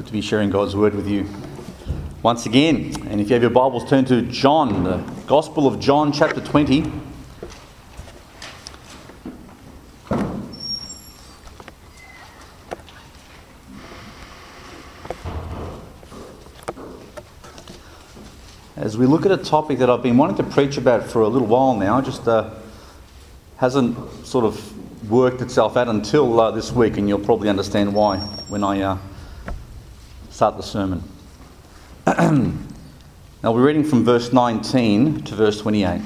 good to be sharing God's word with you once again. And if you have your Bibles, turn to John, the Gospel of John, chapter 20. As we look at a topic that I've been wanting to preach about for a little while now, just uh, hasn't sort of worked itself out until uh, this week, and you'll probably understand why when I uh, start the sermon. now we're reading from verse 19 to verse 28.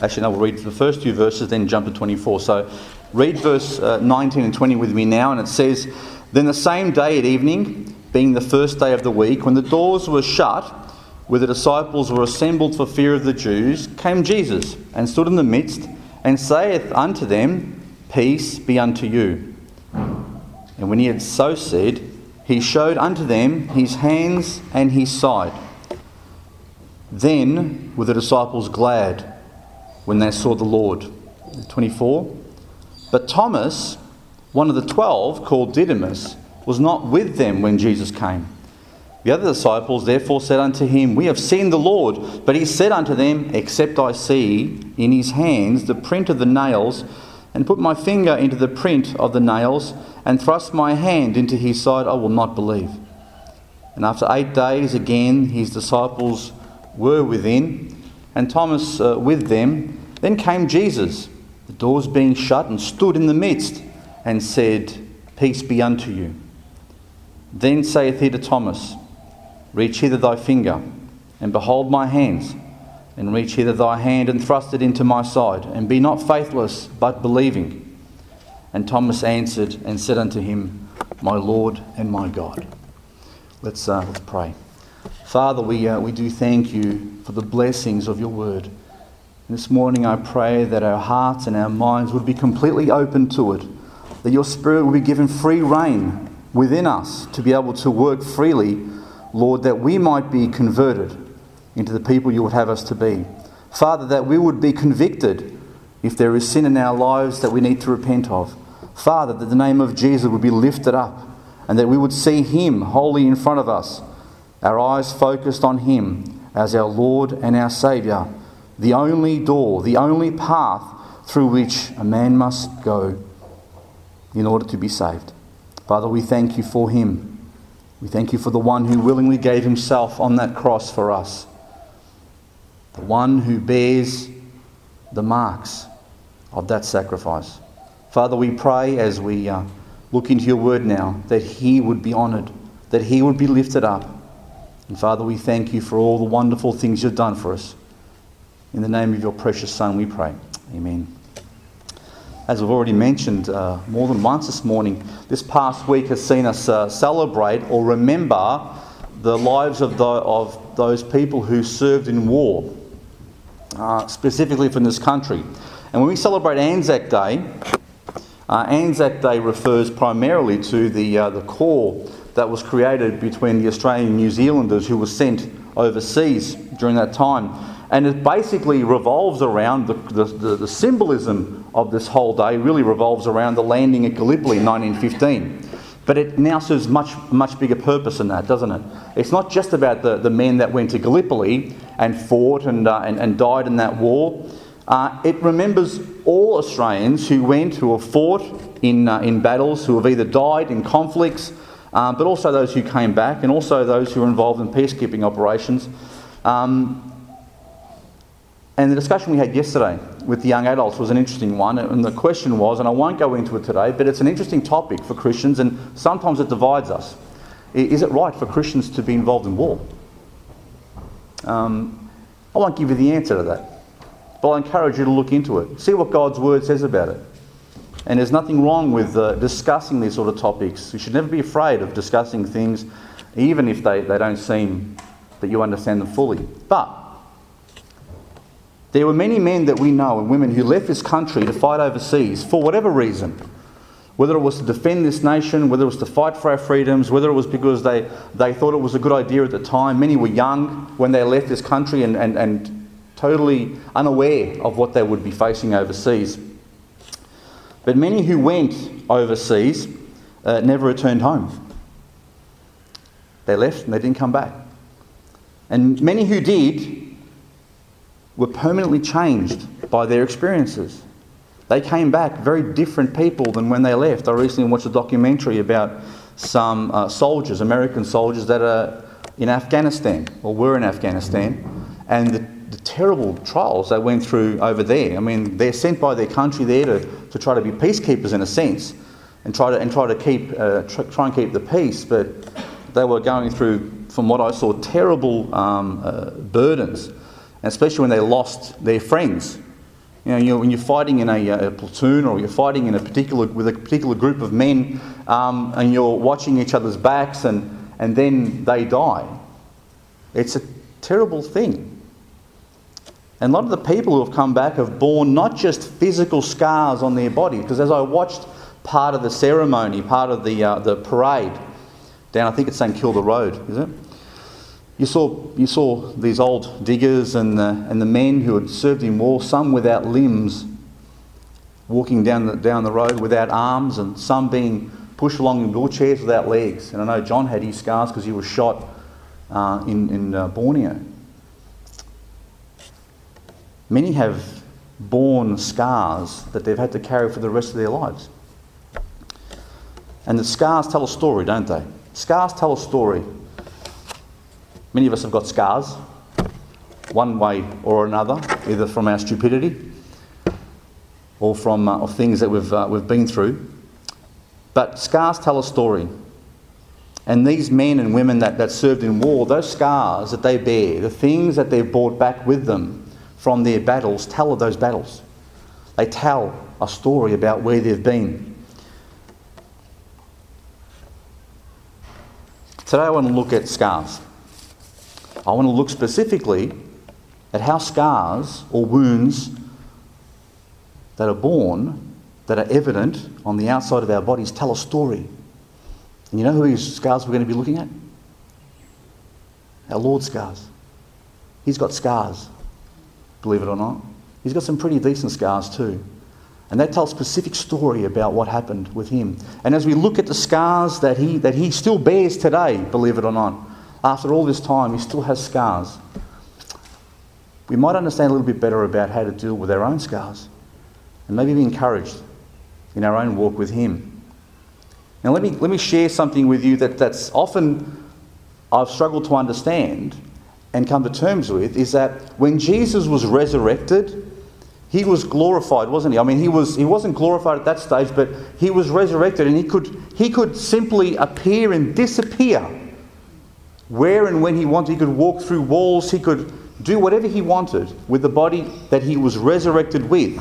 Actually, no, we'll read the first few verses, then jump to 24. So read verse uh, 19 and 20 with me now, and it says, Then the same day at evening, being the first day of the week, when the doors were shut, where the disciples were assembled for fear of the Jews, came Jesus and stood in the midst, and saith unto them, Peace be unto you. And when he had so said, he showed unto them his hands and his side. Then were the disciples glad when they saw the Lord. 24. But Thomas, one of the twelve, called Didymus, was not with them when Jesus came. The other disciples therefore said unto him, We have seen the Lord. But he said unto them, Except I see in his hands the print of the nails, and put my finger into the print of the nails, and thrust my hand into his side, I will not believe. And after eight days, again his disciples were within, and Thomas uh, with them. Then came Jesus, the doors being shut, and stood in the midst, and said, Peace be unto you. Then saith he to Thomas, Reach hither thy finger, and behold my hands, and reach hither thy hand, and thrust it into my side, and be not faithless, but believing. And Thomas answered and said unto him, My Lord and my God. Let's, uh, let's pray. Father, we, uh, we do thank you for the blessings of your word. This morning I pray that our hearts and our minds would be completely open to it, that your Spirit would be given free reign within us to be able to work freely, Lord, that we might be converted into the people you would have us to be. Father, that we would be convicted if there is sin in our lives that we need to repent of. Father, that the name of Jesus would be lifted up and that we would see Him wholly in front of us, our eyes focused on Him as our Lord and our Saviour, the only door, the only path through which a man must go in order to be saved. Father, we thank you for Him. We thank you for the one who willingly gave Himself on that cross for us, the one who bears the marks of that sacrifice. Father, we pray as we uh, look into your word now that he would be honoured, that he would be lifted up. And Father, we thank you for all the wonderful things you've done for us. In the name of your precious Son, we pray. Amen. As I've already mentioned uh, more than once this morning, this past week has seen us uh, celebrate or remember the lives of, the, of those people who served in war, uh, specifically from this country. And when we celebrate Anzac Day, uh, Anzac Day refers primarily to the, uh, the corps that was created between the Australian New Zealanders who were sent overseas during that time. And it basically revolves around the, the, the, the symbolism of this whole day, really revolves around the landing at Gallipoli in 1915. But it now serves much, much bigger purpose than that, doesn't it? It's not just about the, the men that went to Gallipoli and fought and, uh, and, and died in that war. Uh, it remembers all Australians who went, who have fought in, uh, in battles, who have either died in conflicts, uh, but also those who came back, and also those who were involved in peacekeeping operations. Um, and the discussion we had yesterday with the young adults was an interesting one. And the question was, and I won't go into it today, but it's an interesting topic for Christians, and sometimes it divides us. Is it right for Christians to be involved in war? Um, I won't give you the answer to that. But I encourage you to look into it. See what God's Word says about it. And there's nothing wrong with uh, discussing these sort of topics. You should never be afraid of discussing things, even if they, they don't seem that you understand them fully. But there were many men that we know and women who left this country to fight overseas for whatever reason. Whether it was to defend this nation, whether it was to fight for our freedoms, whether it was because they, they thought it was a good idea at the time. Many were young when they left this country and, and, and totally unaware of what they would be facing overseas. But many who went overseas uh, never returned home. They left and they didn't come back. And many who did were permanently changed by their experiences. They came back very different people than when they left. I recently watched a documentary about some uh, soldiers, American soldiers, that are in Afghanistan or were in Afghanistan, and the, the terrible trials they went through over there. I mean, they're sent by their country there to, to try to be peacekeepers in a sense and try to, and try to keep, uh, try, try and keep the peace, but they were going through, from what I saw, terrible um, uh, burdens, especially when they lost their friends. You know, you're, when you're fighting in a, a, platoon or you're fighting in a particular, with a particular group of men um, and you're watching each other's backs and, and then they die. It's a terrible thing. And a lot of the people who have come back have borne not just physical scars on their body, because as I watched part of the ceremony, part of the, uh, the parade, down, I think it's St Kilda Road, is it? You saw, you saw these old diggers and the, and the men who had served in war, some without limbs, walking down the, down the road without arms, and some being pushed along in wheelchairs without legs. And I know John had his scars because he was shot uh, in, in uh, Borneo. Many have borne scars that they've had to carry for the rest of their lives. And the scars tell a story, don't they? Scars tell a story. Many of us have got scars, one way or another, either from our stupidity or from uh, things that we've, uh, we've been through. But scars tell a story. And these men and women that, that served in war, those scars that they bear, the things that they've brought back with them from their battles, tell of those battles. They tell a story about where they've been. Today I want to look at scars. I want to look specifically at how scars or wounds that are borne, that are evident on the outside of our bodies, tell a story. And you know who whose scars we're going to be looking at? Our Lord's scars. He's got scars, believe it or not. He's got some pretty decent scars too. And they tell a specific story about what happened with him. And as we look at the scars that he, that he still bears today, believe it or not, after all this time, he still has scars. We might understand a little bit better about how to deal with our own scars and maybe be encouraged in our own walk with him. Now, let me, let me share something with you that, that's often I've struggled to understand and come to terms with is that when Jesus was resurrected, he was glorified, wasn't he? I mean, he, was, he wasn't glorified at that stage, but he was resurrected and he could, he could simply appear and disappear where and when he wanted. He could walk through walls, he could do whatever he wanted with the body that he was resurrected with.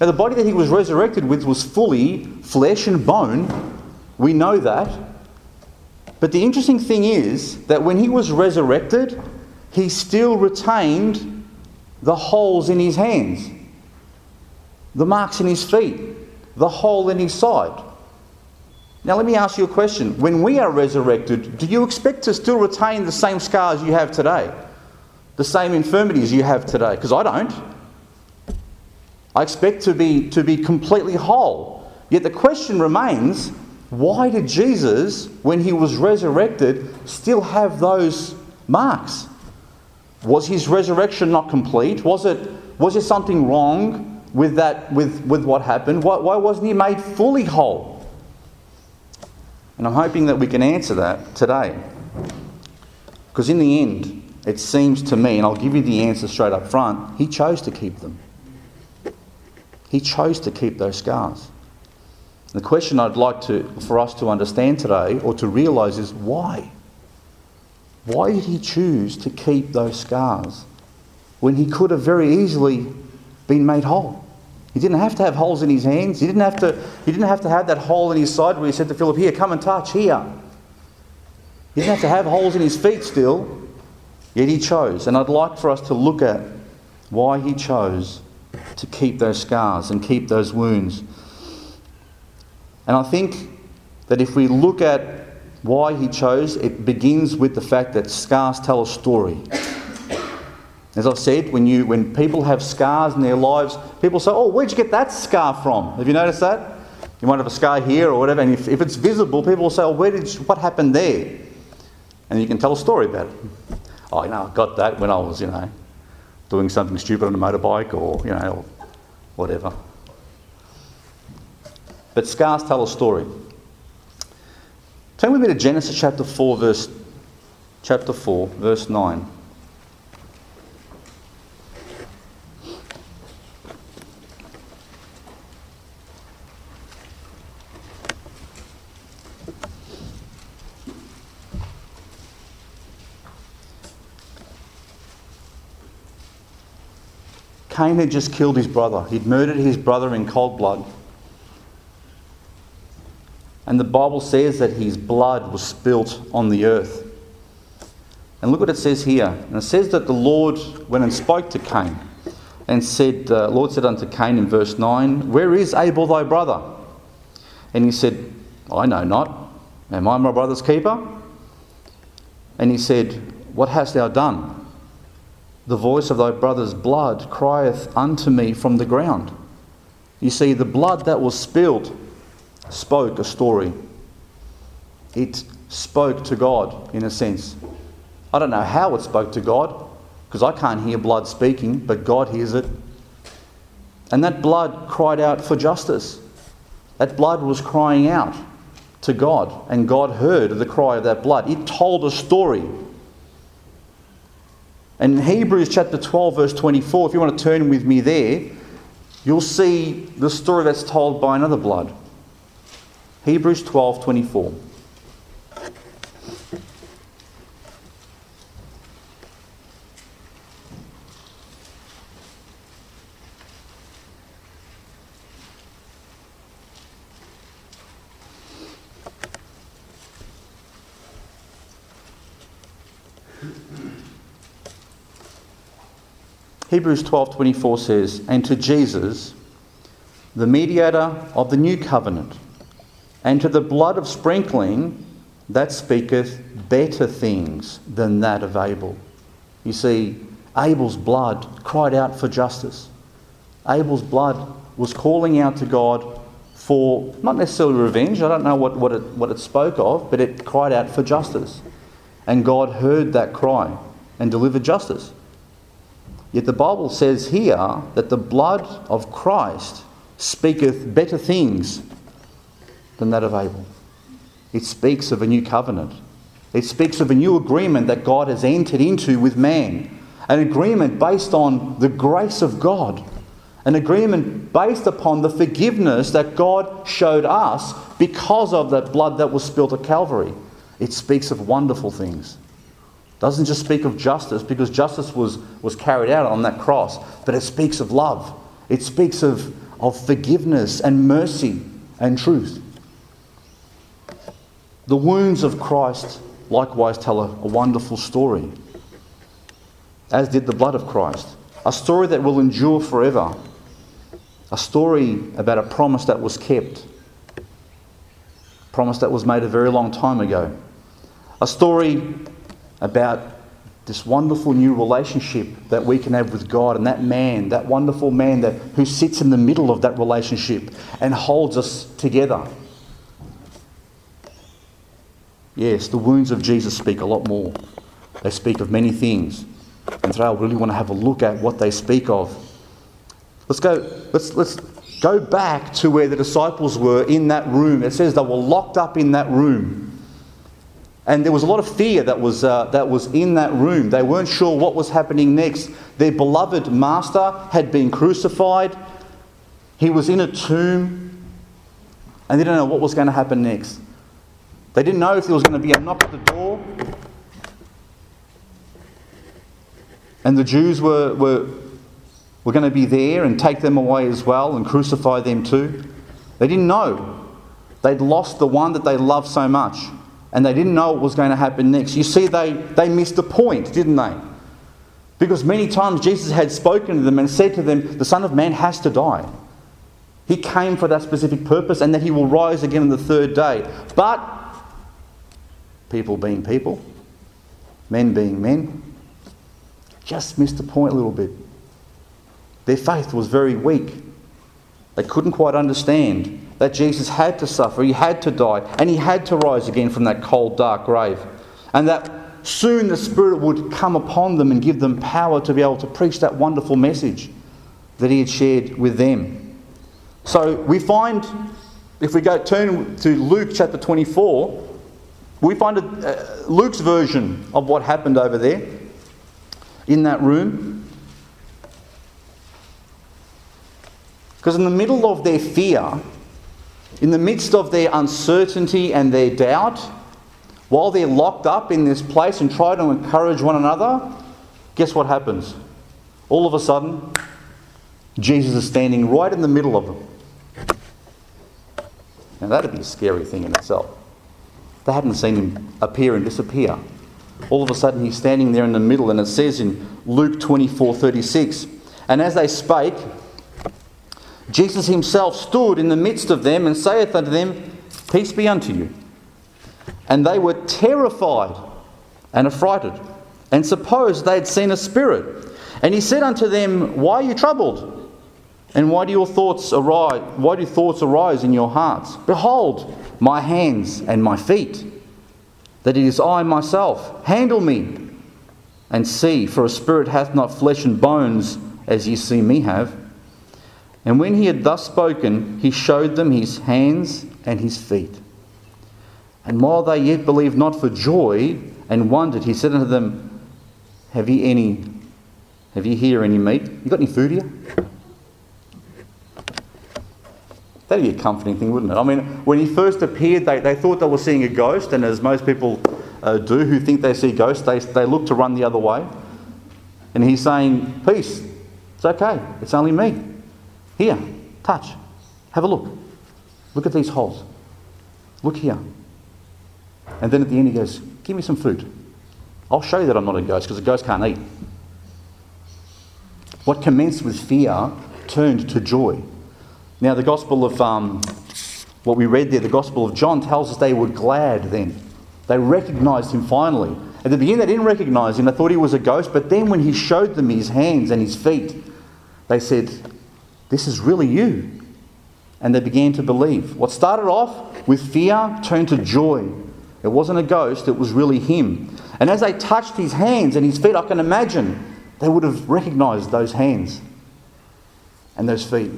Now, the body that he was resurrected with was fully flesh and bone. We know that. But the interesting thing is that when he was resurrected, he still retained the holes in his hands the marks in his feet, the hole in his side. Now, let me ask you a question. When we are resurrected, do you expect to still retain the same scars you have today? The same infirmities you have today? Because I don't. I expect to be, to be completely whole. Yet the question remains why did Jesus, when he was resurrected, still have those marks? Was his resurrection not complete? Was, it, was there something wrong with, that, with, with what happened? Why, why wasn't he made fully whole? And I'm hoping that we can answer that today. Because in the end, it seems to me, and I'll give you the answer straight up front, he chose to keep them. He chose to keep those scars. The question I'd like to, for us to understand today or to realise is why? Why did he choose to keep those scars when he could have very easily been made whole. He didn't have to have holes in his hands. He didn't have to, he didn't have, to have that hole in his side where he said to Philip, Here, come and touch, here. He didn't have to have holes in his feet still, yet he chose. And I'd like for us to look at why he chose to keep those scars and keep those wounds. And I think that if we look at why he chose, it begins with the fact that scars tell a story. As I've said, when, you, when people have scars in their lives, people say, Oh, where'd you get that scar from? Have you noticed that? You might have a scar here or whatever, and if, if it's visible, people will say, oh, where did you, what happened there? And you can tell a story about it. Oh, you know, I got that when I was, you know, doing something stupid on a motorbike or, you know, whatever. But scars tell a story. Turn with me to Genesis chapter 4, verse chapter 4, verse 9. Cain had just killed his brother. He'd murdered his brother in cold blood. And the Bible says that his blood was spilt on the earth. And look what it says here. And it says that the Lord went and spoke to Cain and said, The uh, Lord said unto Cain in verse 9, Where is Abel thy brother? And he said, I know not. Am I my brother's keeper? And he said, What hast thou done? The voice of thy brother's blood crieth unto me from the ground. You see, the blood that was spilled spoke a story. It spoke to God, in a sense. I don't know how it spoke to God, because I can't hear blood speaking, but God hears it. And that blood cried out for justice. That blood was crying out to God, and God heard the cry of that blood. It told a story and in Hebrews chapter 12, verse 24, if you want to turn with me there, you'll see the story that's told by another blood. Hebrews 12, 24. Hebrews 12:24 says, "And to Jesus, the mediator of the new covenant, and to the blood of sprinkling that speaketh better things than that of Abel." You see, Abel's blood cried out for justice. Abel's blood was calling out to God for not necessarily revenge, I don't know what, what, it, what it spoke of, but it cried out for justice. And God heard that cry and delivered justice. Yet the Bible says here that the blood of Christ speaketh better things than that of Abel. It speaks of a new covenant. It speaks of a new agreement that God has entered into with man. An agreement based on the grace of God. An agreement based upon the forgiveness that God showed us because of that blood that was spilled at Calvary. It speaks of wonderful things doesn't just speak of justice because justice was, was carried out on that cross, but it speaks of love. It speaks of, of forgiveness and mercy and truth. The wounds of Christ likewise tell a, a wonderful story, as did the blood of Christ. A story that will endure forever. A story about a promise that was kept. A promise that was made a very long time ago. A story about this wonderful new relationship that we can have with God and that man, that wonderful man that, who sits in the middle of that relationship and holds us together. Yes, the wounds of Jesus speak a lot more. They speak of many things. And today I really want to have a look at what they speak of. Let's go, let's, let's go back to where the disciples were in that room. It says they were locked up in that room. And there was a lot of fear that was, uh, that was in that room. They weren't sure what was happening next. Their beloved master had been crucified, he was in a tomb, and they didn't know what was going to happen next. They didn't know if there was going to be a knock at the door. And the Jews were, were, were going to be there and take them away as well and crucify them too. They didn't know. They'd lost the one that they loved so much and they didn't know what was going to happen next. You see, they, they missed the point, didn't they? Because many times Jesus had spoken to them and said to them, The Son of Man has to die. He came for that specific purpose and that he will rise again on the third day. But, people being people, men being men, just missed the point a little bit. Their faith was very weak. They couldn't quite understand that Jesus had to suffer, he had to die, and he had to rise again from that cold, dark grave. And that soon the Spirit would come upon them and give them power to be able to preach that wonderful message that he had shared with them. So we find, if we go turn to Luke chapter 24, we find a, uh, Luke's version of what happened over there in that room. Because in the middle of their fear, in the midst of their uncertainty and their doubt, while they're locked up in this place and try to encourage one another, guess what happens? All of a sudden, Jesus is standing right in the middle of them. Now, that'd be a scary thing in itself. They hadn't seen him appear and disappear. All of a sudden, he's standing there in the middle, and it says in Luke 24 36, And as they spake, Jesus himself stood in the midst of them and saith unto them, Peace be unto you. And they were terrified and affrighted, and supposed they had seen a spirit. And he said unto them, Why are you troubled? And why do your thoughts arise? Why do thoughts arise in your hearts? Behold, my hands and my feet, that it is I myself. Handle me and see, for a spirit hath not flesh and bones, as ye see me have. And when he had thus spoken, he showed them his hands and his feet. And while they yet believed not for joy and wondered, he said unto them, Have ye any, have ye here any meat? You got any food here? That'd be a comforting thing, wouldn't it? I mean, when he first appeared, they, they thought they were seeing a ghost, and as most people uh, do who think they see ghosts, they, they look to run the other way. And he's saying, Peace, it's okay, it's only me. Here, touch. Have a look. Look at these holes. Look here. And then at the end, he goes, Give me some food. I'll show you that I'm not a ghost because a ghost can't eat. What commenced with fear turned to joy. Now, the Gospel of um, what we read there, the Gospel of John, tells us they were glad then. They recognized him finally. At the beginning, they didn't recognize him. They thought he was a ghost. But then, when he showed them his hands and his feet, they said, this is really you. And they began to believe. What started off with fear turned to joy. It wasn't a ghost, it was really him. And as they touched his hands and his feet, I can imagine they would have recognized those hands and those feet.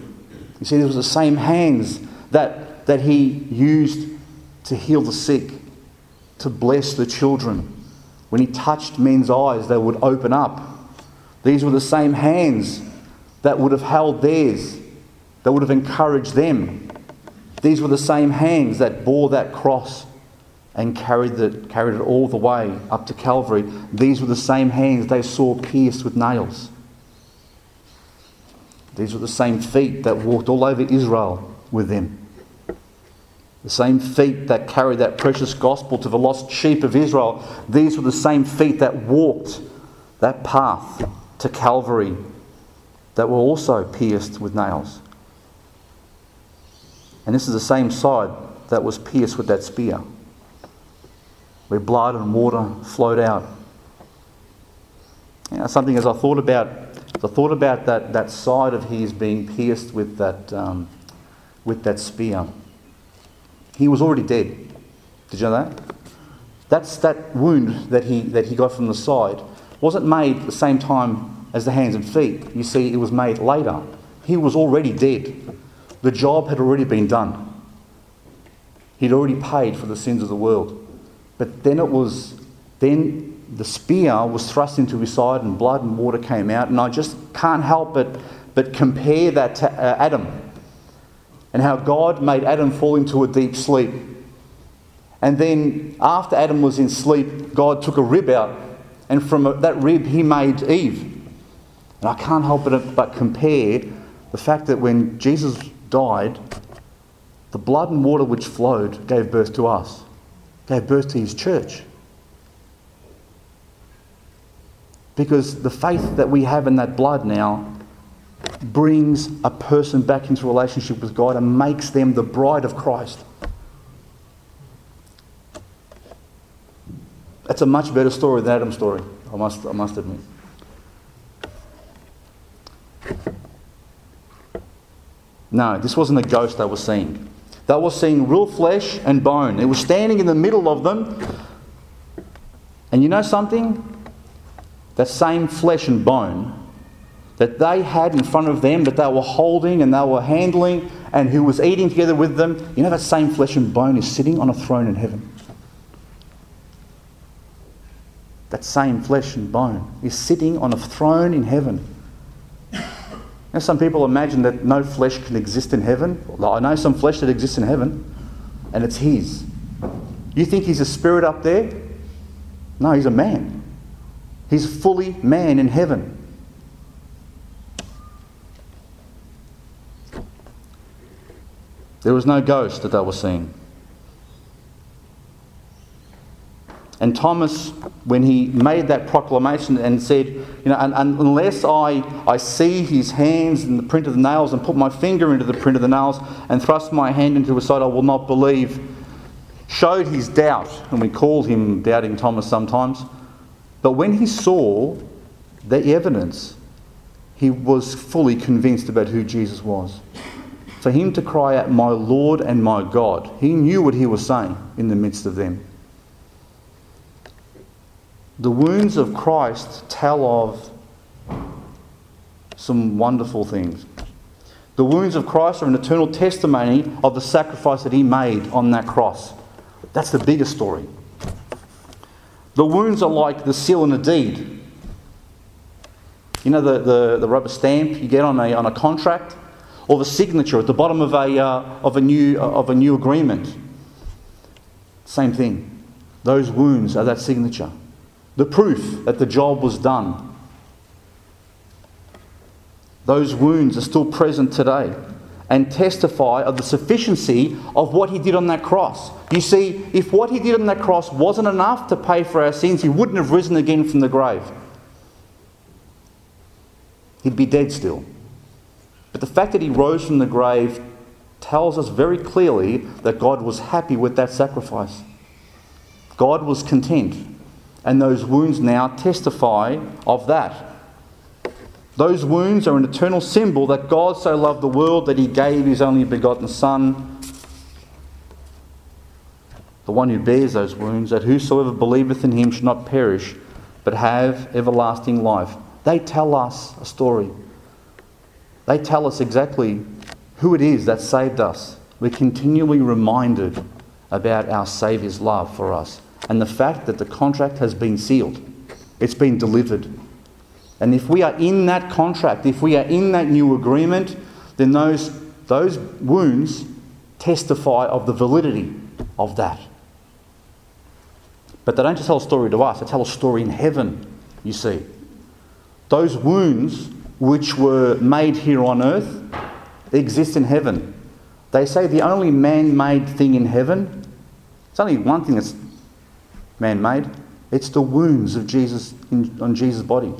You see, these were the same hands that, that he used to heal the sick, to bless the children. When he touched men's eyes, they would open up. These were the same hands that would have held theirs, that would have encouraged them. These were the same hands that bore that cross and carried, the, carried it all the way up to Calvary. These were the same hands they saw pierced with nails. These were the same feet that walked all over Israel with them. The same feet that carried that precious gospel to the lost sheep of Israel. These were the same feet that walked that path to Calvary that were also pierced with nails. And this is the same side that was pierced with that spear, where blood and water flowed out. You know, something as I thought about, I thought about that, that side of his being pierced with that, um, with that spear, he was already dead. Did you know that? That's that wound that he, that he got from the side wasn't made at the same time as the hands and feet. You see, it was made later. He was already dead. The job had already been done. He'd already paid for the sins of the world. But then it was, then the spear was thrust into his side and blood and water came out. And I just can't help but, but compare that to uh, Adam and how God made Adam fall into a deep sleep. And then after Adam was in sleep, God took a rib out, and from that rib, he made Eve. And I can't help but, but compare the fact that when Jesus died, the blood and water which flowed gave birth to us, gave birth to his church. Because the faith that we have in that blood now brings a person back into relationship with God and makes them the bride of Christ. That's a much better story than Adam's story, I must, I must admit. No, this wasn't a ghost they were seeing. They were seeing real flesh and bone. It was standing in the middle of them. And you know something? That same flesh and bone that they had in front of them, that they were holding and they were handling, and who was eating together with them, you know that same flesh and bone is sitting on a throne in heaven. That same flesh and bone is sitting on a throne in heaven. Now, some people imagine that no flesh can exist in heaven. I know some flesh that exists in heaven, and it's His. You think He's a spirit up there? No, He's a man. He's fully man in heaven. There was no ghost that they were seeing. And Thomas, when he made that proclamation and said, you know, unless I, I see his hands and the print of the nails and put my finger into the print of the nails and thrust my hand into his side, I will not believe, showed his doubt. And we call him Doubting Thomas sometimes. But when he saw the evidence, he was fully convinced about who Jesus was. For him to cry out, My Lord and my God, he knew what he was saying in the midst of them. The wounds of Christ tell of some wonderful things. The wounds of Christ are an eternal testimony of the sacrifice that he made on that cross. That's the bigger story. The wounds are like the seal in a deed. You know the, the, the rubber stamp you get on a, on a contract? Or the signature at the bottom of a, uh, of, a new, uh, of a new agreement? Same thing. Those wounds are that signature the proof that the job was done. Those wounds are still present today and testify of the sufficiency of what he did on that cross. You see, if what he did on that cross wasn't enough to pay for our sins, he wouldn't have risen again from the grave. He'd be dead still. But the fact that he rose from the grave tells us very clearly that God was happy with that sacrifice. God was content and those wounds now testify of that. Those wounds are an eternal symbol that God so loved the world that he gave his only begotten Son, the one who bears those wounds, that whosoever believeth in him should not perish, but have everlasting life. They tell us a story. They tell us exactly who it is that saved us. We're continually reminded about our Saviour's love for us and the fact that the contract has been sealed, it's been delivered. And if we are in that contract, if we are in that new agreement, then those, those wounds testify of the validity of that. But they don't just tell a story to us, they tell a story in heaven, you see. Those wounds which were made here on earth exist in heaven. They say the only man made thing in heaven, it's only one thing that's man made. It's the wounds of Jesus in, on Jesus' body.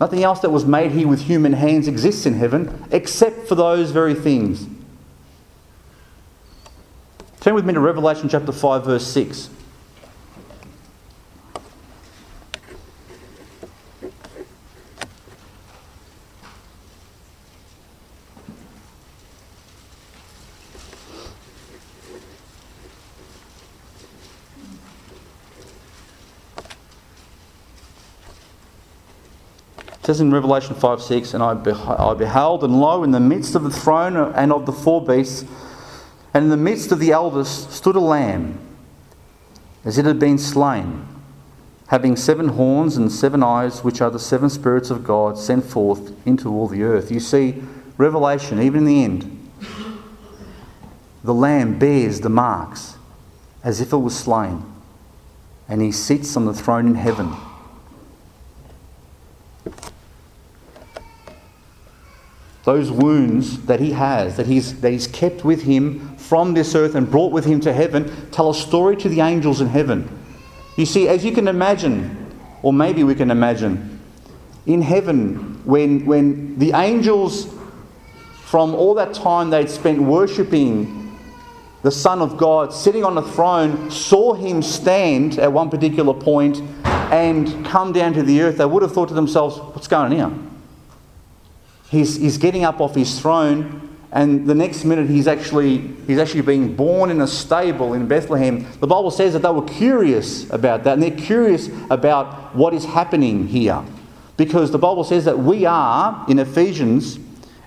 Nothing else that was made here with human hands exists in heaven except for those very things. Turn with me to Revelation chapter 5, verse 6. It says in Revelation 5 6, And I, I beheld, and lo, in the midst of the throne and of the four beasts, and in the midst of the elders stood a lamb, as it had been slain, having seven horns and seven eyes, which are the seven spirits of God sent forth into all the earth. You see, Revelation, even in the end, the lamb bears the marks as if it was slain, and he sits on the throne in heaven. Those wounds that he has, that he's, that he's kept with him from this earth and brought with him to heaven, tell a story to the angels in heaven. You see, as you can imagine, or maybe we can imagine, in heaven, when, when the angels, from all that time they'd spent worshipping the Son of God sitting on the throne, saw him stand at one particular point and come down to the earth, they would have thought to themselves, What's going on here? He's, he's getting up off his throne and the next minute he's actually, he's actually being born in a stable in Bethlehem. The Bible says that they were curious about that, and they're curious about what is happening here. Because the Bible says that we are, in Ephesians,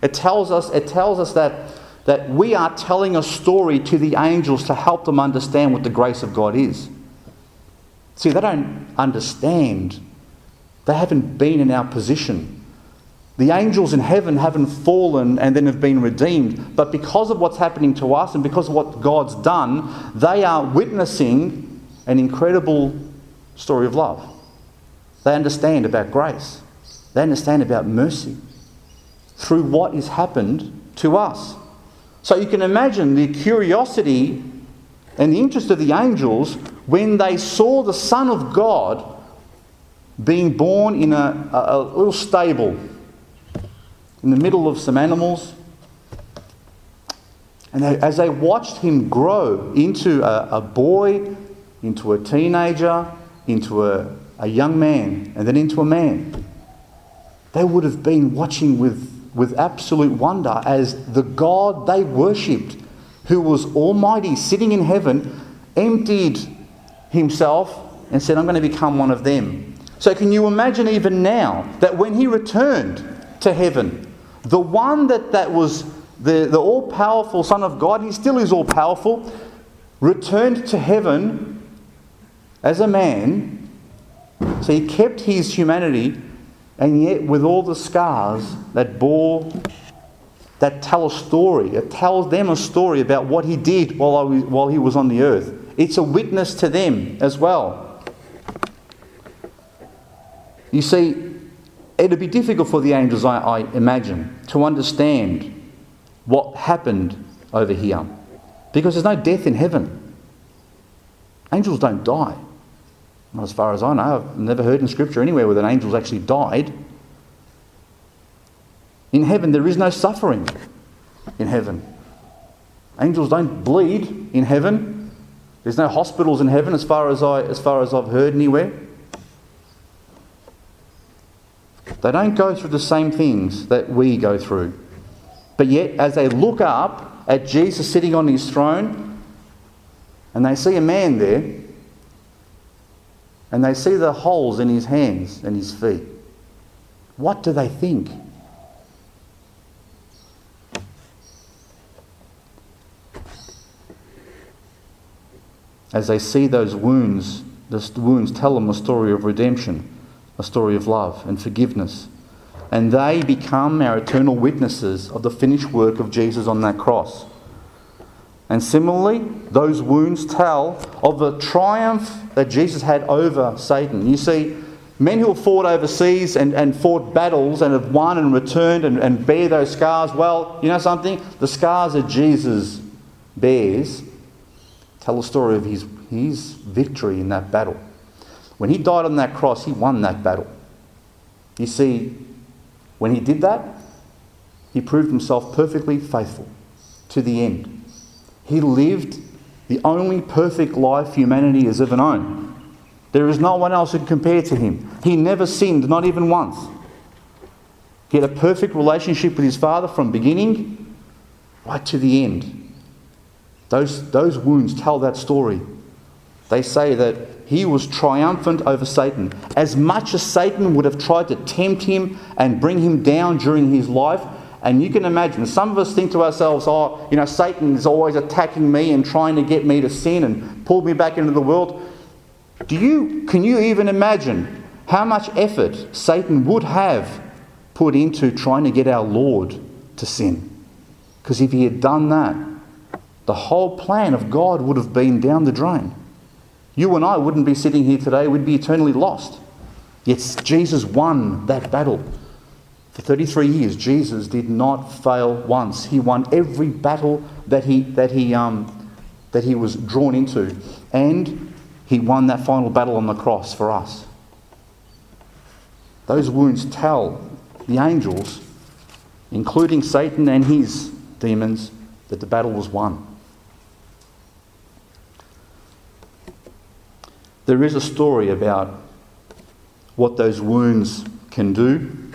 it tells us, it tells us that, that we are telling a story to the angels to help them understand what the grace of God is. See, they don't understand. They haven't been in our position. The angels in heaven haven't fallen and then have been redeemed, but because of what's happening to us and because of what God's done, they are witnessing an incredible story of love. They understand about grace, they understand about mercy through what has happened to us. So you can imagine the curiosity and the interest of the angels when they saw the Son of God being born in a, a, a little stable in the middle of some animals. And they, as they watched him grow into a, a boy, into a teenager, into a, a young man, and then into a man, they would have been watching with, with absolute wonder as the God they worshipped, who was almighty, sitting in heaven, emptied himself and said, I'm going to become one of them. So, can you imagine even now that when he returned to heaven, the one that, that was the, the all powerful Son of God, he still is all powerful, returned to heaven as a man. So he kept his humanity, and yet with all the scars that bore, that tell a story. It tells them a story about what he did while, was, while he was on the earth. It's a witness to them as well. You see, it'd be difficult for the angels, I, I imagine, to understand what happened over here because there's no death in heaven. Angels don't die. Not as far as I know. I've never heard in Scripture anywhere where an angel's actually died. In heaven, there is no suffering in heaven. Angels don't bleed in heaven. There's no hospitals in heaven as far as, I, as far as I've heard anywhere. They don't go through the same things that we go through. But yet, as they look up at Jesus sitting on his throne, and they see a man there, and they see the holes in his hands and his feet, what do they think? As they see those wounds, the wounds tell them a story of redemption a story of love and forgiveness. And they become our eternal witnesses of the finished work of Jesus on that cross. And similarly, those wounds tell of the triumph that Jesus had over Satan. You see, men who have fought overseas and, and fought battles and have won and returned and, and bear those scars, well, you know something? The scars that Jesus bears tell the story of his, his victory in that battle. When he died on that cross, he won that battle. You see, when he did that, he proved himself perfectly faithful to the end. He lived the only perfect life humanity has ever known. There is no one else who can compare to him. He never sinned, not even once. He had a perfect relationship with his Father from beginning right to the end. Those, those wounds tell that story. They say that he was triumphant over Satan. As much as Satan would have tried to tempt him and bring him down during his life, and you can imagine, some of us think to ourselves, oh, you know, Satan is always attacking me and trying to get me to sin and pull me back into the world. Do you, can you even imagine how much effort Satan would have put into trying to get our Lord to sin? Because if he had done that, the whole plan of God would have been down the drain. You and I wouldn't be sitting here today, we'd be eternally lost. Yet Jesus won that battle. For 33 years, Jesus did not fail once. He won every battle that he, that he, um, that he was drawn into. And he won that final battle on the cross for us. Those wounds tell the angels, including Satan and his demons, that the battle was won. There is a story about what those wounds can do.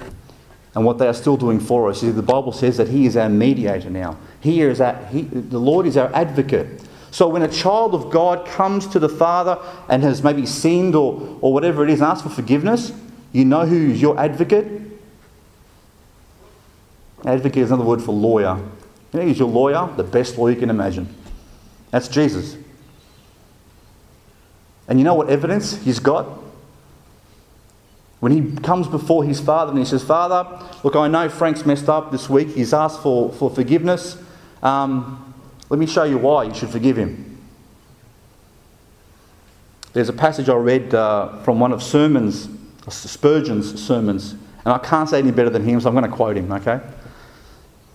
and what they are still doing for us. The Bible says that He is our mediator now. He is our, he, the Lord is our advocate. So when a child of God comes to the Father and has maybe sinned or, or whatever it is and asks for forgiveness, you know who's your advocate? Advocate is another word for lawyer. You know, he's your lawyer, the best lawyer you can imagine. That's Jesus. And you know what evidence he's got? When he comes before his father and he says, Father, look, I know Frank's messed up this week. He's asked for, for forgiveness. Um, let me show you why you should forgive him. There's a passage I read uh, from one of sermons, Spurgeon's sermons, and I can't say any better than him, so I'm going to quote him, okay?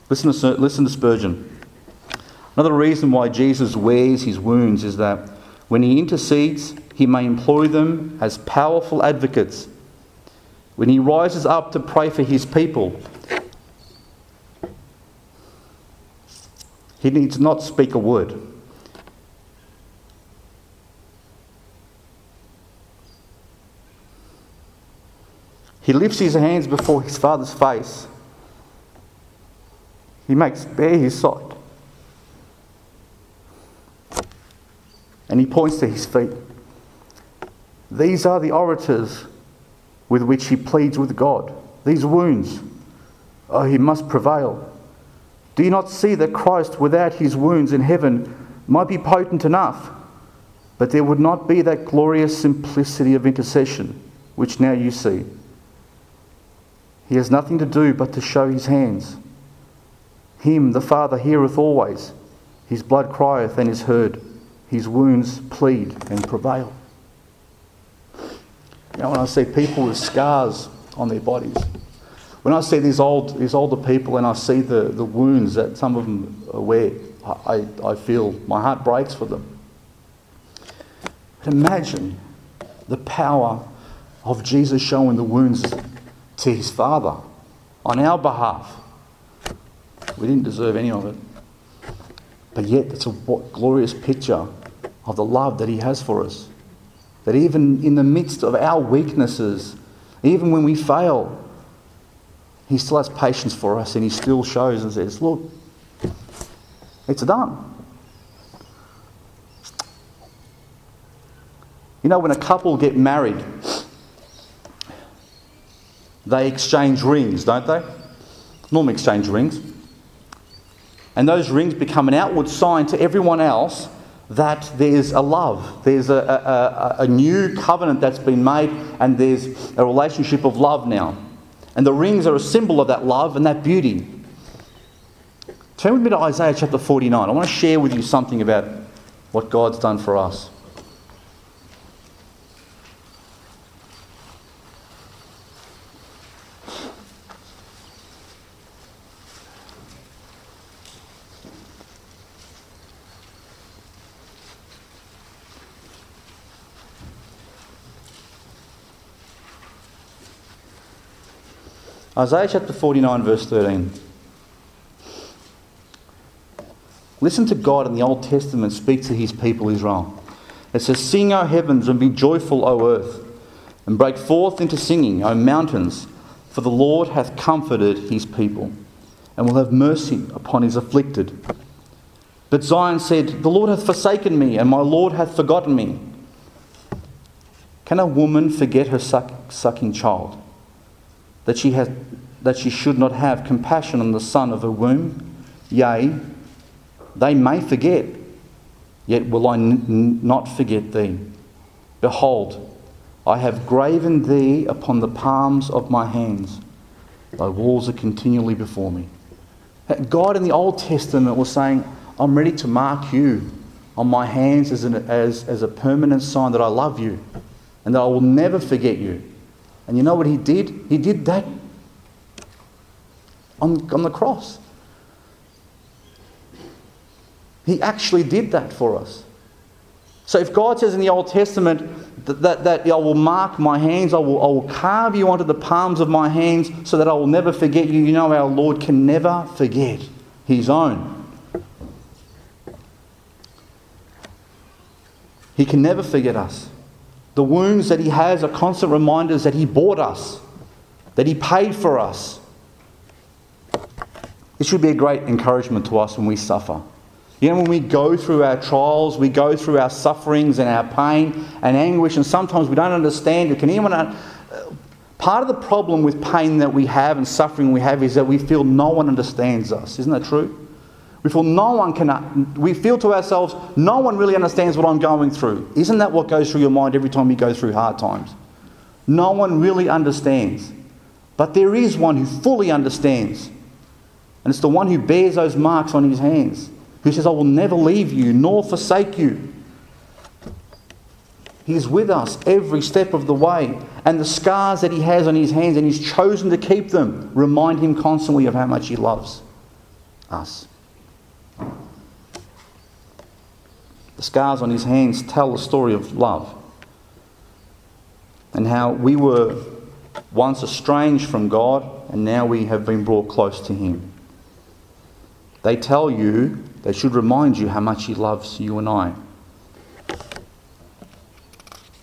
Listen to, listen to Spurgeon. Another reason why Jesus wears his wounds is that when he intercedes, he may employ them as powerful advocates. When he rises up to pray for his people, he needs not speak a word. He lifts his hands before his father's face. He makes bare his side. And he points to his feet. These are the orators with which he pleads with God. These wounds, oh, he must prevail. Do you not see that Christ, without his wounds in heaven, might be potent enough, but there would not be that glorious simplicity of intercession which now you see? He has nothing to do but to show his hands. Him the Father heareth always, his blood crieth and is heard, his wounds plead and prevail. You know, when I see people with scars on their bodies, when I see these old these older people and I see the, the wounds that some of them wear, I, I feel my heart breaks for them. But imagine the power of Jesus showing the wounds to his Father on our behalf. We didn't deserve any of it. But yet, it's a glorious picture of the love that he has for us. That even in the midst of our weaknesses, even when we fail, He still has patience for us and He still shows and says, Look, it's done. You know, when a couple get married, they exchange rings, don't they? Normally exchange rings. And those rings become an outward sign to everyone else that there's a love, there's a, a, a, new covenant that's been made, and there's a relationship of love now. And the rings are a symbol of that love and that beauty. Turn with me to Isaiah chapter 49. I want to share with you something about what God's done for us. Isaiah chapter 49, verse 13. Listen to God in the Old Testament speak to his people Israel. It says, Sing, O heavens, and be joyful, O earth, and break forth into singing, O mountains, for the Lord hath comforted his people, and will have mercy upon his afflicted. But Zion said, The Lord hath forsaken me, and my Lord hath forgotten me. Can a woman forget her suck, sucking child? That she, has, that she should not have compassion on the son of her womb? Yea, they may forget, yet will I n- not forget thee. Behold, I have graven thee upon the palms of my hands. Thy walls are continually before me. God in the Old Testament was saying, I'm ready to mark you on my hands as, an, as, as a permanent sign that I love you and that I will never forget you. And you know what he did? He did that on, on the cross. He actually did that for us. So if God says in the Old Testament that, that, that, I will mark my hands, I will, I will carve you onto the palms of my hands so that I will never forget you, you know our Lord can never forget his own. He can never forget us. The wounds that He has are constant reminders that He bought us, that He paid for us, It should be a great encouragement to us when we suffer. You know, when we go through our trials, we go through our sufferings and our pain and anguish, and sometimes we don't understand it. Can anyone? Uh, part of the problem with pain that we have and suffering we have is that we feel no one understands us. Isn't that true? We feel no one can. Uh, we feel to ourselves, no one really understands what I'm going through. Isn't that what goes through your mind every time you go through hard times? No one really understands, but there is one who fully understands, and it's the one who bears those marks on his hands who says, I will never leave you nor forsake you. He's with us every step of the way. And the scars that he has on his hands, and he's chosen to keep them, remind him constantly of how much he loves us. The scars on his hands tell the story of love and how we were once estranged from God and now we have been brought close to him. They tell you they should remind you how much He loves you and I.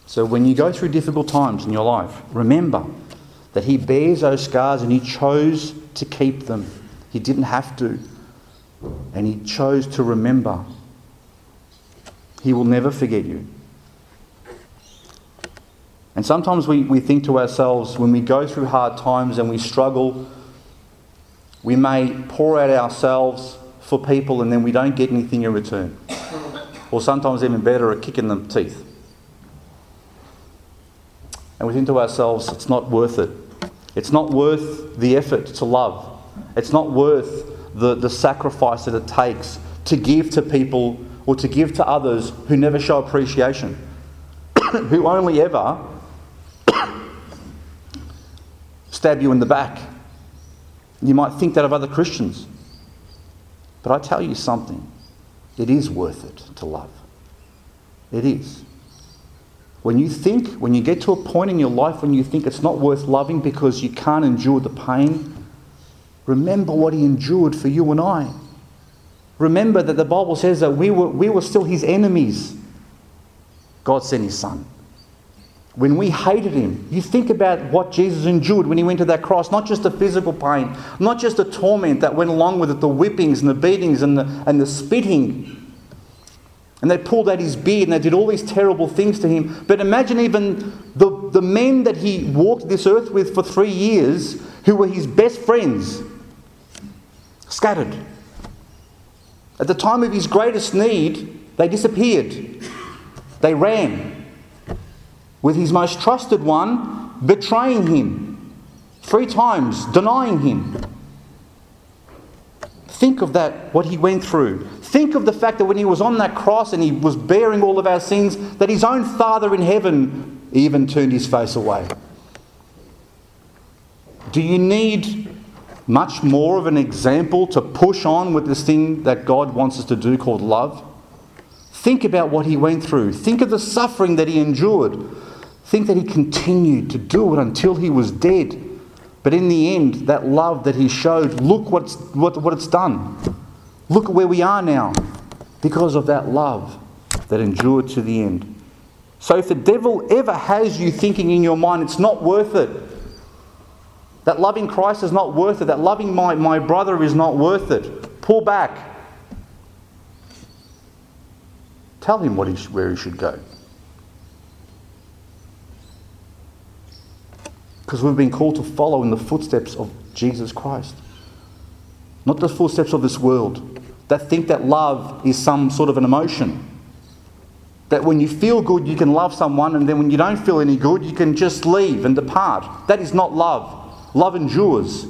So when you go through difficult times in your life, remember that He bears those scars and He chose to keep them. He didn't have to. And He chose to remember. He will never forget you. And sometimes we, we think to ourselves, when we go through hard times and we struggle, we may pour out ourselves for people and then we don't get anything in return. Or sometimes even better, a kick in the teeth. And we think to ourselves, it's not worth it. It's not worth the effort to love. It's not worth the, the sacrifice that it takes to give to people or to give to others who never show appreciation, who only ever stab you in the back. You might think that of other Christians. But I tell you something, it is worth it to love. It is. When you think, when you get to a point in your life when you think it's not worth loving because you can't endure the pain, remember what he endured for you and I. Remember that the Bible says that we were, we were still his enemies. God sent his son when we hated him. You think about what Jesus endured when he went to that cross, not just the physical pain, not just the torment that went along with it, the whippings and the beatings and the, and the spitting. And they pulled out his beard and they did all these terrible things to him. But imagine even the, the men that he walked this earth with for three years, who were his best friends, scattered. At the time of his greatest need, they disappeared. They ran with his most trusted one betraying him three times, denying him. Think of that, what he went through. Think of the fact that when he was on that cross and he was bearing all of our sins, that his own Father in heaven even turned his face away. Do you need much more of an example to push on with this thing that God wants us to do called love? Think about what he went through. Think of the suffering that he endured. Think that he continued to do it until he was dead. But in the end, that love that he showed, look what's, what, what it's done. Look at where we are now because of that love that endured to the end. So if the devil ever has you thinking in your mind, it's not worth it, that loving Christ is not worth it, that loving my, my brother is not worth it, pull back. Tell him what he, where he should go. Because we've been called to follow in the footsteps of Jesus Christ. Not the footsteps of this world that think that love is some sort of an emotion. That when you feel good, you can love someone, and then when you don't feel any good, you can just leave and depart. That is not love. Love endures,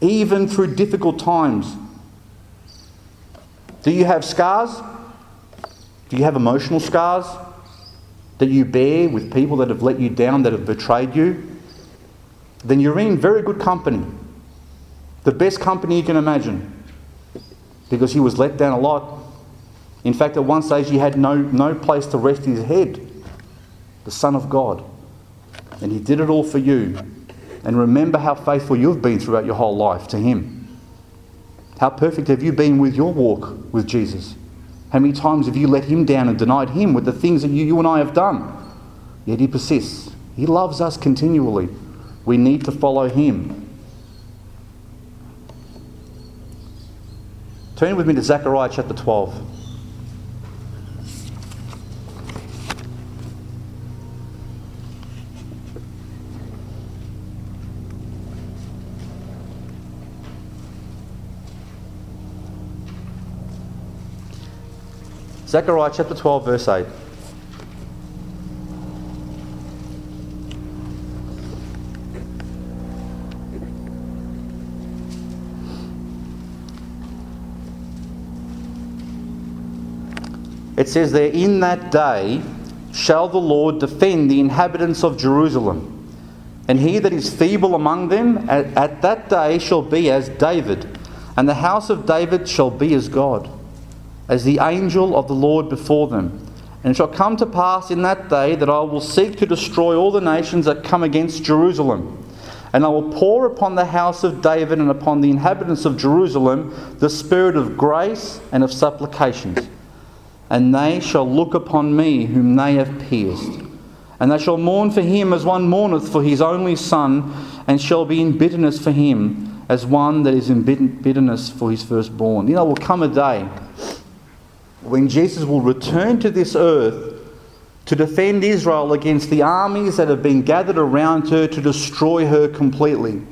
even through difficult times. Do you have scars? Do you have emotional scars that you bear with people that have let you down, that have betrayed you? then you're in very good company. The best company you can imagine. Because he was let down a lot. In fact, at one stage, he had no, no place to rest his head. The Son of God. And he did it all for you. And remember how faithful you've been throughout your whole life to him. How perfect have you been with your walk with Jesus? How many times have you let him down and denied him with the things that you, you and I have done? Yet he persists. He loves us continually. We need to follow him. Turn with me to Zechariah chapter 12. Zechariah chapter 12, verse 8. It says there, In that day shall the Lord defend the inhabitants of Jerusalem, and he that is feeble among them at, at that day shall be as David, and the house of David shall be as God as the angel of the Lord before them. And it shall come to pass in that day that I will seek to destroy all the nations that come against Jerusalem. And I will pour upon the house of David and upon the inhabitants of Jerusalem the spirit of grace and of supplications. And they shall look upon me whom they have pierced. And they shall mourn for him as one mourneth for his only son, and shall be in bitterness for him as one that is in bitterness for his firstborn. You know, will come a day when Jesus will return to this earth to defend Israel against the armies that have been gathered around her to destroy her completely.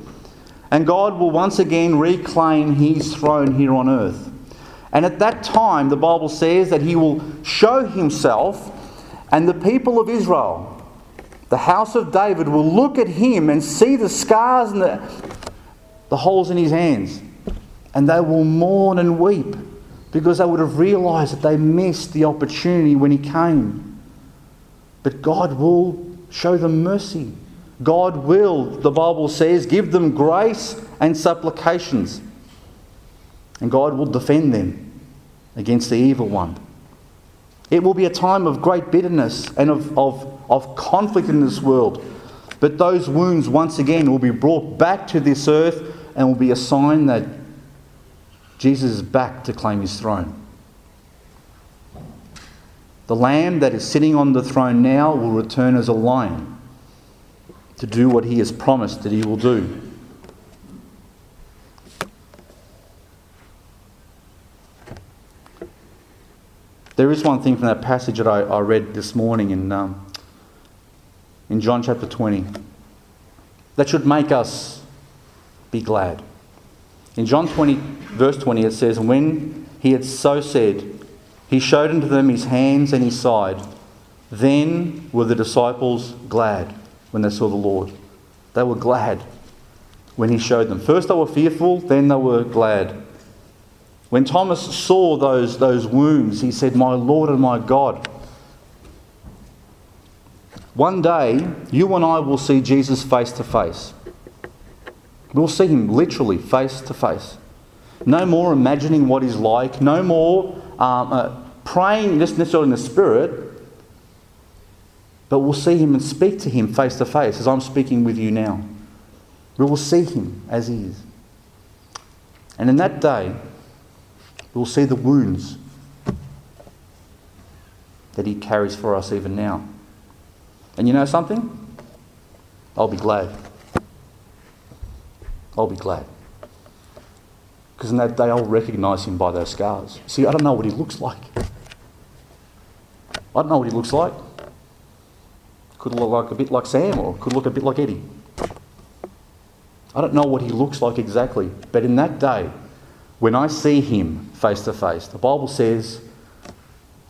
And God will once again reclaim his throne here on earth. And at that time, the Bible says that he will show himself, and the people of Israel, the house of David, will look at him and see the scars and the, the holes in his hands. And they will mourn and weep because they would have realized that they missed the opportunity when He came. But God will show them mercy. God will, the Bible says, give them grace and supplications. And God will defend them against the evil one. It will be a time of great bitterness and of, of, of conflict in this world. But those wounds, once again, will be brought back to this earth and will be a sign that Jesus is back to claim his throne. The Lamb that is sitting on the throne now will return as a lion to do what he has promised that he will do. There is one thing from that passage that I, I read this morning in, um, in John chapter 20 that should make us be glad. In John 20, verse 20, it says, when he had so said, he showed unto them his hands and his side. Then were the disciples glad when they saw the Lord. They were glad when he showed them. First they were fearful, then they were glad. When Thomas saw those, those wounds, he said, My Lord and my God. One day, you and I will see Jesus face to face. We'll see him literally face to face. No more imagining what he's like, no more um, uh, praying just necessarily in the spirit, but we'll see him and speak to him face to face as I'm speaking with you now. We will see him as he is. And in that day, we'll see the wounds that he carries for us even now. And you know something? I'll be glad. I'll be glad. Because in that day, I'll recognize him by those scars. See, I don't know what he looks like. I don't know what he looks like. Could look like a bit like Sam or could look a bit like Eddie. I don't know what he looks like exactly. But in that day, when I see him face to face, the Bible says,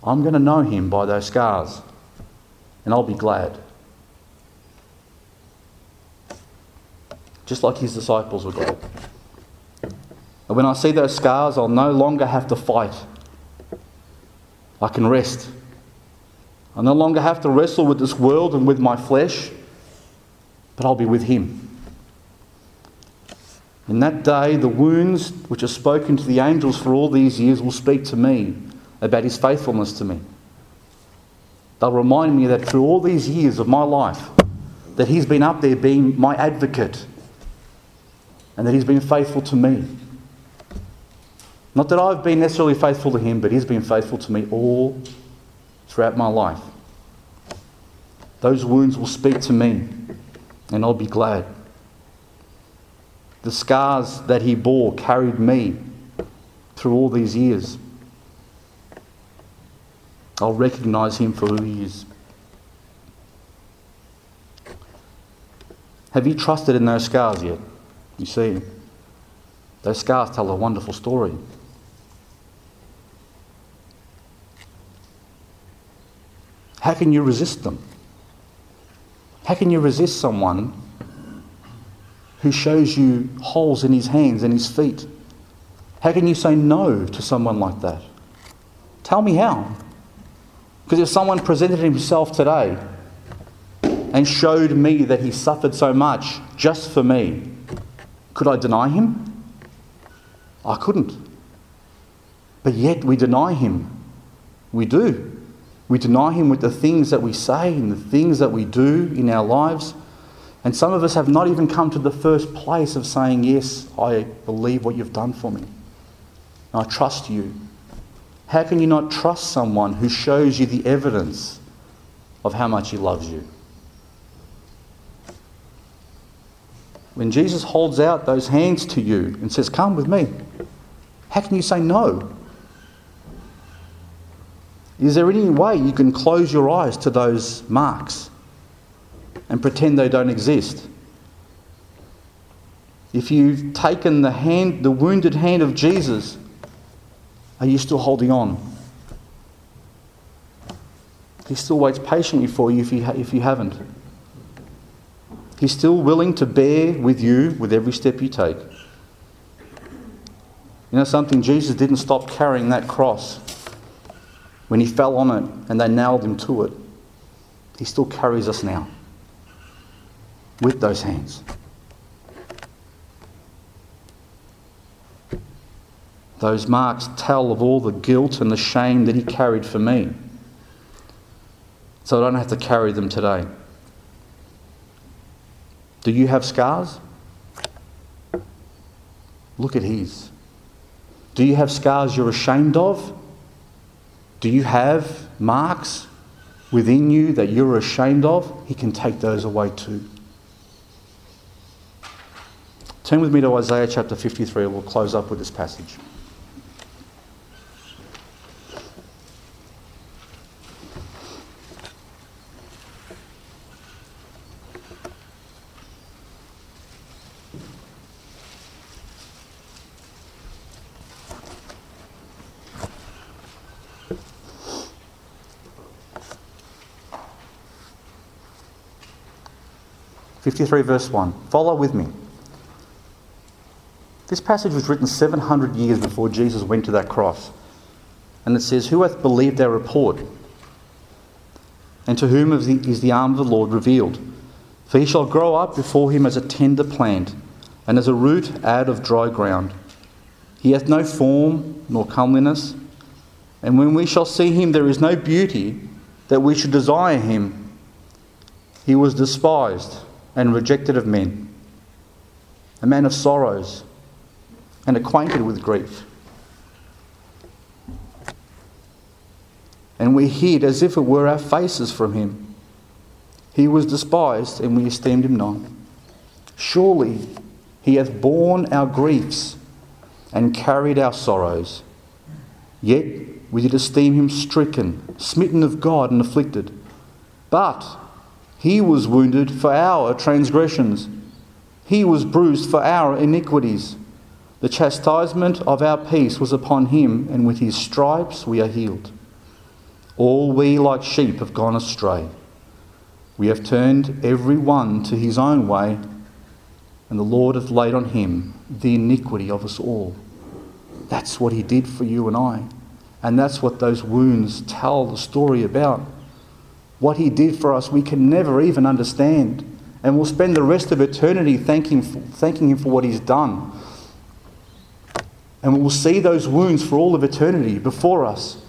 I'm going to know him by those scars. And I'll be glad. Just like his disciples were glad. And when I see those scars, I'll no longer have to fight. I can rest. I no longer have to wrestle with this world and with my flesh, but I'll be with him. In that day, the wounds which are spoken to the angels for all these years will speak to me about his faithfulness to me. They'll remind me that through all these years of my life, that he's been up there being my advocate, and that He's been faithful to me. Not that I've been necessarily faithful to Him, but He's been faithful to me all throughout my life. Those wounds will speak to me, and I'll be glad. The scars that He bore carried me through all these years. I'll recognize him for who he is. Have you trusted in those scars yet? You see, those scars tell a wonderful story. How can you resist them? How can you resist someone who shows you holes in his hands and his feet? How can you say no to someone like that? Tell me how. Because if someone presented himself today and showed me that he suffered so much just for me, could I deny him? I couldn't. But yet we deny him. We do. We deny Him with the things that we say and the things that we do in our lives. And some of us have not even come to the first place of saying, Yes, I believe what you've done for me. I trust you. How can you not trust someone who shows you the evidence of how much he loves you? When Jesus holds out those hands to you and says, Come with me, how can you say no? Is there any way you can close your eyes to those marks and pretend they don't exist? If you've taken the hand, the wounded hand of Jesus, are you still holding on? He still waits patiently for you if you, if you haven't. He's still willing to bear with you with every step you take. You know something? Jesus didn't stop carrying that cross when he fell on it and they nailed him to it, he still carries us now with those hands. Those marks tell of all the guilt and the shame that he carried for me. So I don't have to carry them today. Do you have scars? Look at his. Do you have scars you're ashamed of? Do you have marks within you that you're ashamed of? He can take those away too. Turn with me to Isaiah chapter 53. We'll close up with this passage. 53, verse 1. Follow with me. This passage was written 700 years before Jesus went to that cross. And it says, Who hath believed our report? And to whom is the arm of the Lord revealed? For he shall grow up before him as a tender plant, and as a root out of dry ground. He hath no form nor comeliness, and when we shall see him, there is no beauty that we should desire him. He was despised and rejected of men, a man of sorrows and acquainted with grief. And we hid as if it were our faces from him. He was despised, and we esteemed him not. Surely he hath borne our griefs and carried our sorrows. Yet we did esteem him stricken, smitten of God, and afflicted. But he was wounded for our transgressions, he was bruised for our iniquities. The chastisement of our peace was upon him, and with his stripes we are healed. All we like sheep have gone astray. We have turned every one to his own way, and the Lord hath laid on him the iniquity of us all. That's what he did for you and I. And that's what those wounds tell the story about. What he did for us, we can never even understand. And we'll spend the rest of eternity thanking, thanking him for what he's done. And we'll see those wounds for all of eternity before us.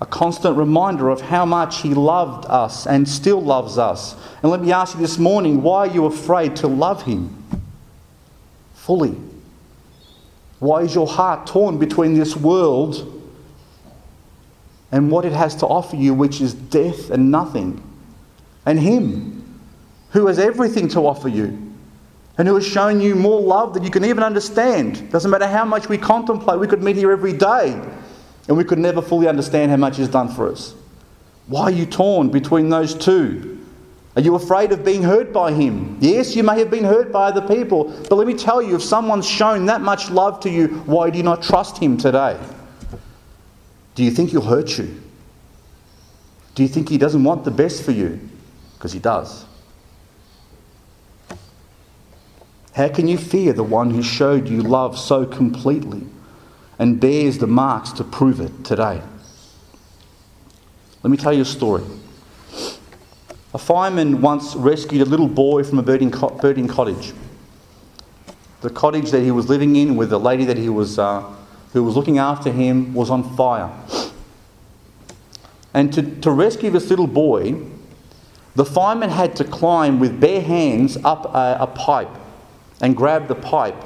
A constant reminder of how much he loved us and still loves us. And let me ask you this morning why are you afraid to love him fully? Why is your heart torn between this world and what it has to offer you, which is death and nothing, and Him, who has everything to offer you, and who has shown you more love than you can even understand. Doesn't matter how much we contemplate, we could meet here every day and we could never fully understand how much He's done for us. Why are you torn between those two? Are you afraid of being hurt by Him? Yes, you may have been hurt by other people, but let me tell you if someone's shown that much love to you, why do you not trust Him today? Do you think He'll hurt you? Do you think He doesn't want the best for you? Because He does. How can you fear the one who showed you love so completely and bears the marks to prove it today? Let me tell you a story. A fireman once rescued a little boy from a burning, burning cottage. The cottage that he was living in with the lady that he was, uh, who was looking after him was on fire. And to, to rescue this little boy, the fireman had to climb with bare hands up a, a pipe and grab the pipe.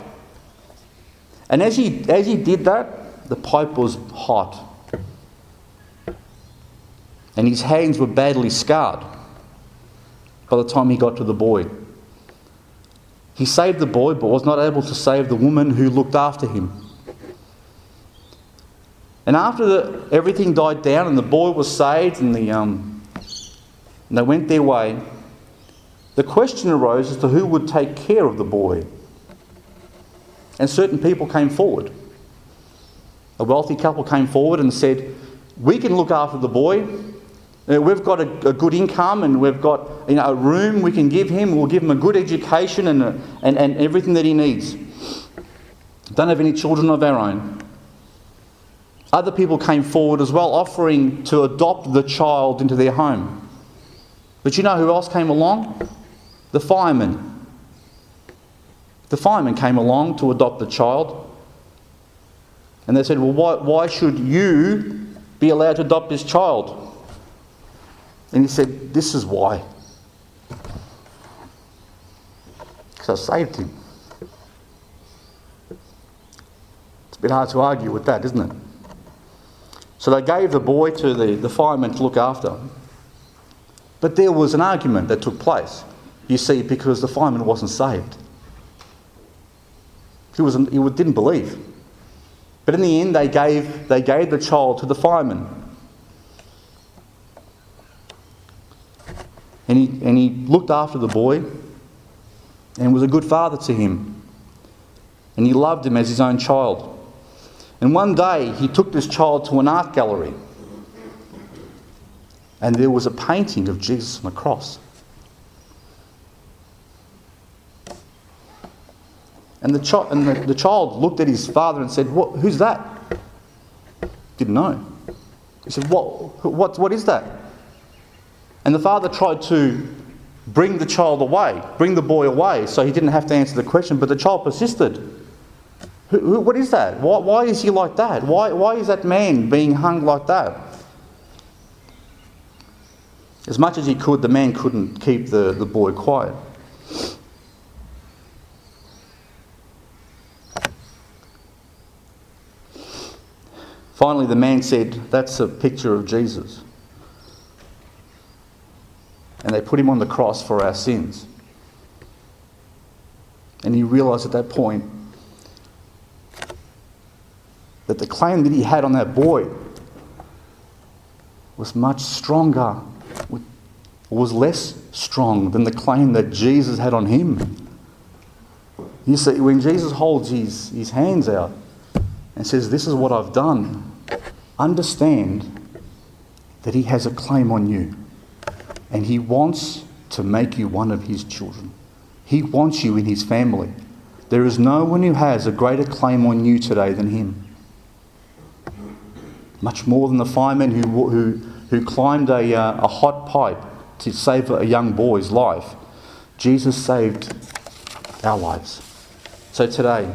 And as he, as he did that, the pipe was hot. And his hands were badly scarred by the time he got to the boy. He saved the boy, but was not able to save the woman who looked after him. And after the, everything died down and the boy was saved and, the, um, and they went their way, the question arose as to who would take care of the boy. And certain people came forward. A wealthy couple came forward and said, We can look after the boy. Uh, we've got a, a, good income and we've got you know, a room we can give him. We'll give him a good education and, a, and, and everything that he needs. Don't have any children of our own. Other people came forward as well, offering to adopt the child into their home. But you know who else came along? the fireman. The fireman came along to adopt the child. And they said, Well, why, why should you be allowed to adopt this child? And he said, This is why. Because I saved him. It's a bit hard to argue with that, isn't it? So they gave the boy to the, the fireman to look after. But there was an argument that took place. You see, because the fireman wasn't saved. He, was, he didn't believe. But in the end, they gave, they gave the child to the fireman. And he, and he looked after the boy and was a good father to him. And he loved him as his own child. And one day, he took this child to an art gallery. And there was a painting of Jesus on the cross. And the, and the, the child looked at his father and said, what, Who's that? Didn't know. He said, what, what, what is that? And the father tried to bring the child away, bring the boy away, so he didn't have to answer the question, but the child persisted. Who, who, what is that? Why, why is he like that? Why, why is that man being hung like that? As much as he could, the man couldn't keep the, the boy quiet. Finally, the man said, That's a picture of Jesus. And they put him on the cross for our sins. And he realised at that point that the claim that he had on that boy was much stronger, was less strong than the claim that Jesus had on him. You see, when Jesus holds his, his hands out and says, This is what I've done, understand that He has a claim on you. And He wants to make you one of His children. He wants you in His family. There is no one who has a greater claim on you today than Him. Much more than the fireman who, who, who climbed a, uh, a hot pipe to save a young boy's life. Jesus saved our lives. So today,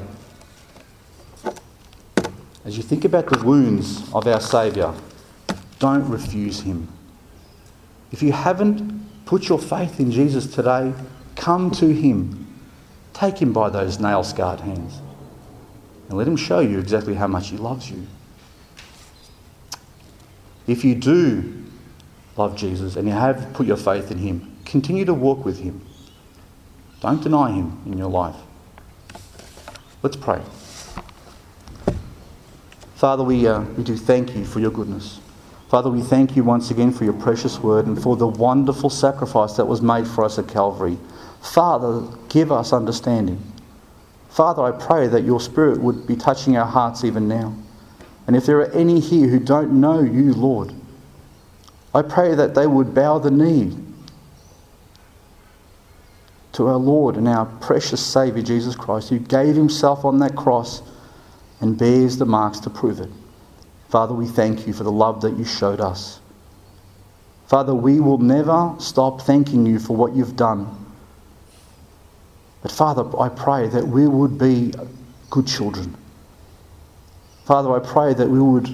as you think about the wounds of our Saviour, don't refuse Him. If you haven't put your faith in Jesus today, come to Him. Take Him by those nail scarred hands and let Him show you exactly how much He loves you. If you do love Jesus and you have put your faith in Him, continue to walk with Him. Don't deny Him in your life. Let's pray. Father, we, uh, we do thank you for your goodness. Father, we thank you once again for your precious word and for the wonderful sacrifice that was made for us at Calvary. Father, give us understanding. Father, I pray that your Spirit would be touching our hearts even now. And if there are any here who don't know you, Lord, I pray that they would bow the knee to our Lord and our precious Saviour, Jesus Christ, who gave himself on that cross and bears the marks to prove it. Father, we thank you for the love that you showed us. Father, we will never stop thanking you for what you've done. But Father, I pray that we would be good children. Father, I pray that we would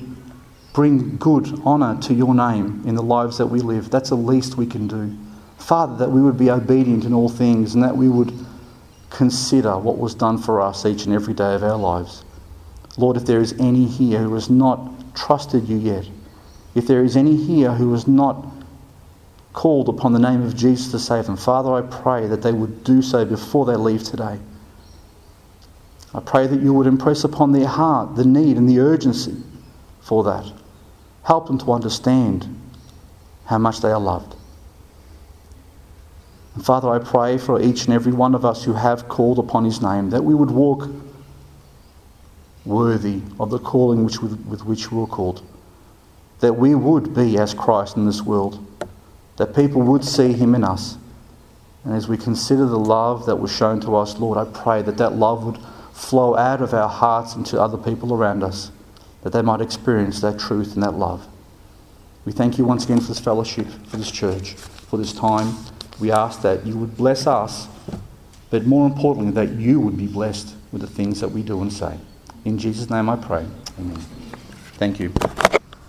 bring good honour to your name in the lives that we live. That's the least we can do. Father, that we would be obedient in all things and that we would consider what was done for us each and every day of our lives. Lord, if there is any here who has not trusted you yet, if there is any here who has not called upon the name of Jesus to save them, Father, I pray that they would do so before they leave today. I pray that you would impress upon their heart the need and the urgency for that. Help them to understand how much they are loved. And Father, I pray for each and every one of us who have called upon his name that we would walk worthy of the calling which, with which we were called. That we would be as Christ in this world. That people would see him in us. And as we consider the love that was shown to us, Lord, I pray that that love would flow out of our hearts into other people around us, that they might experience that truth and that love. We thank you once again for this fellowship, for this church, for this time. We ask that you would bless us, but more importantly, that you would be blessed with the things that we do and say. In Jesus' name I pray. Amen. Thank you.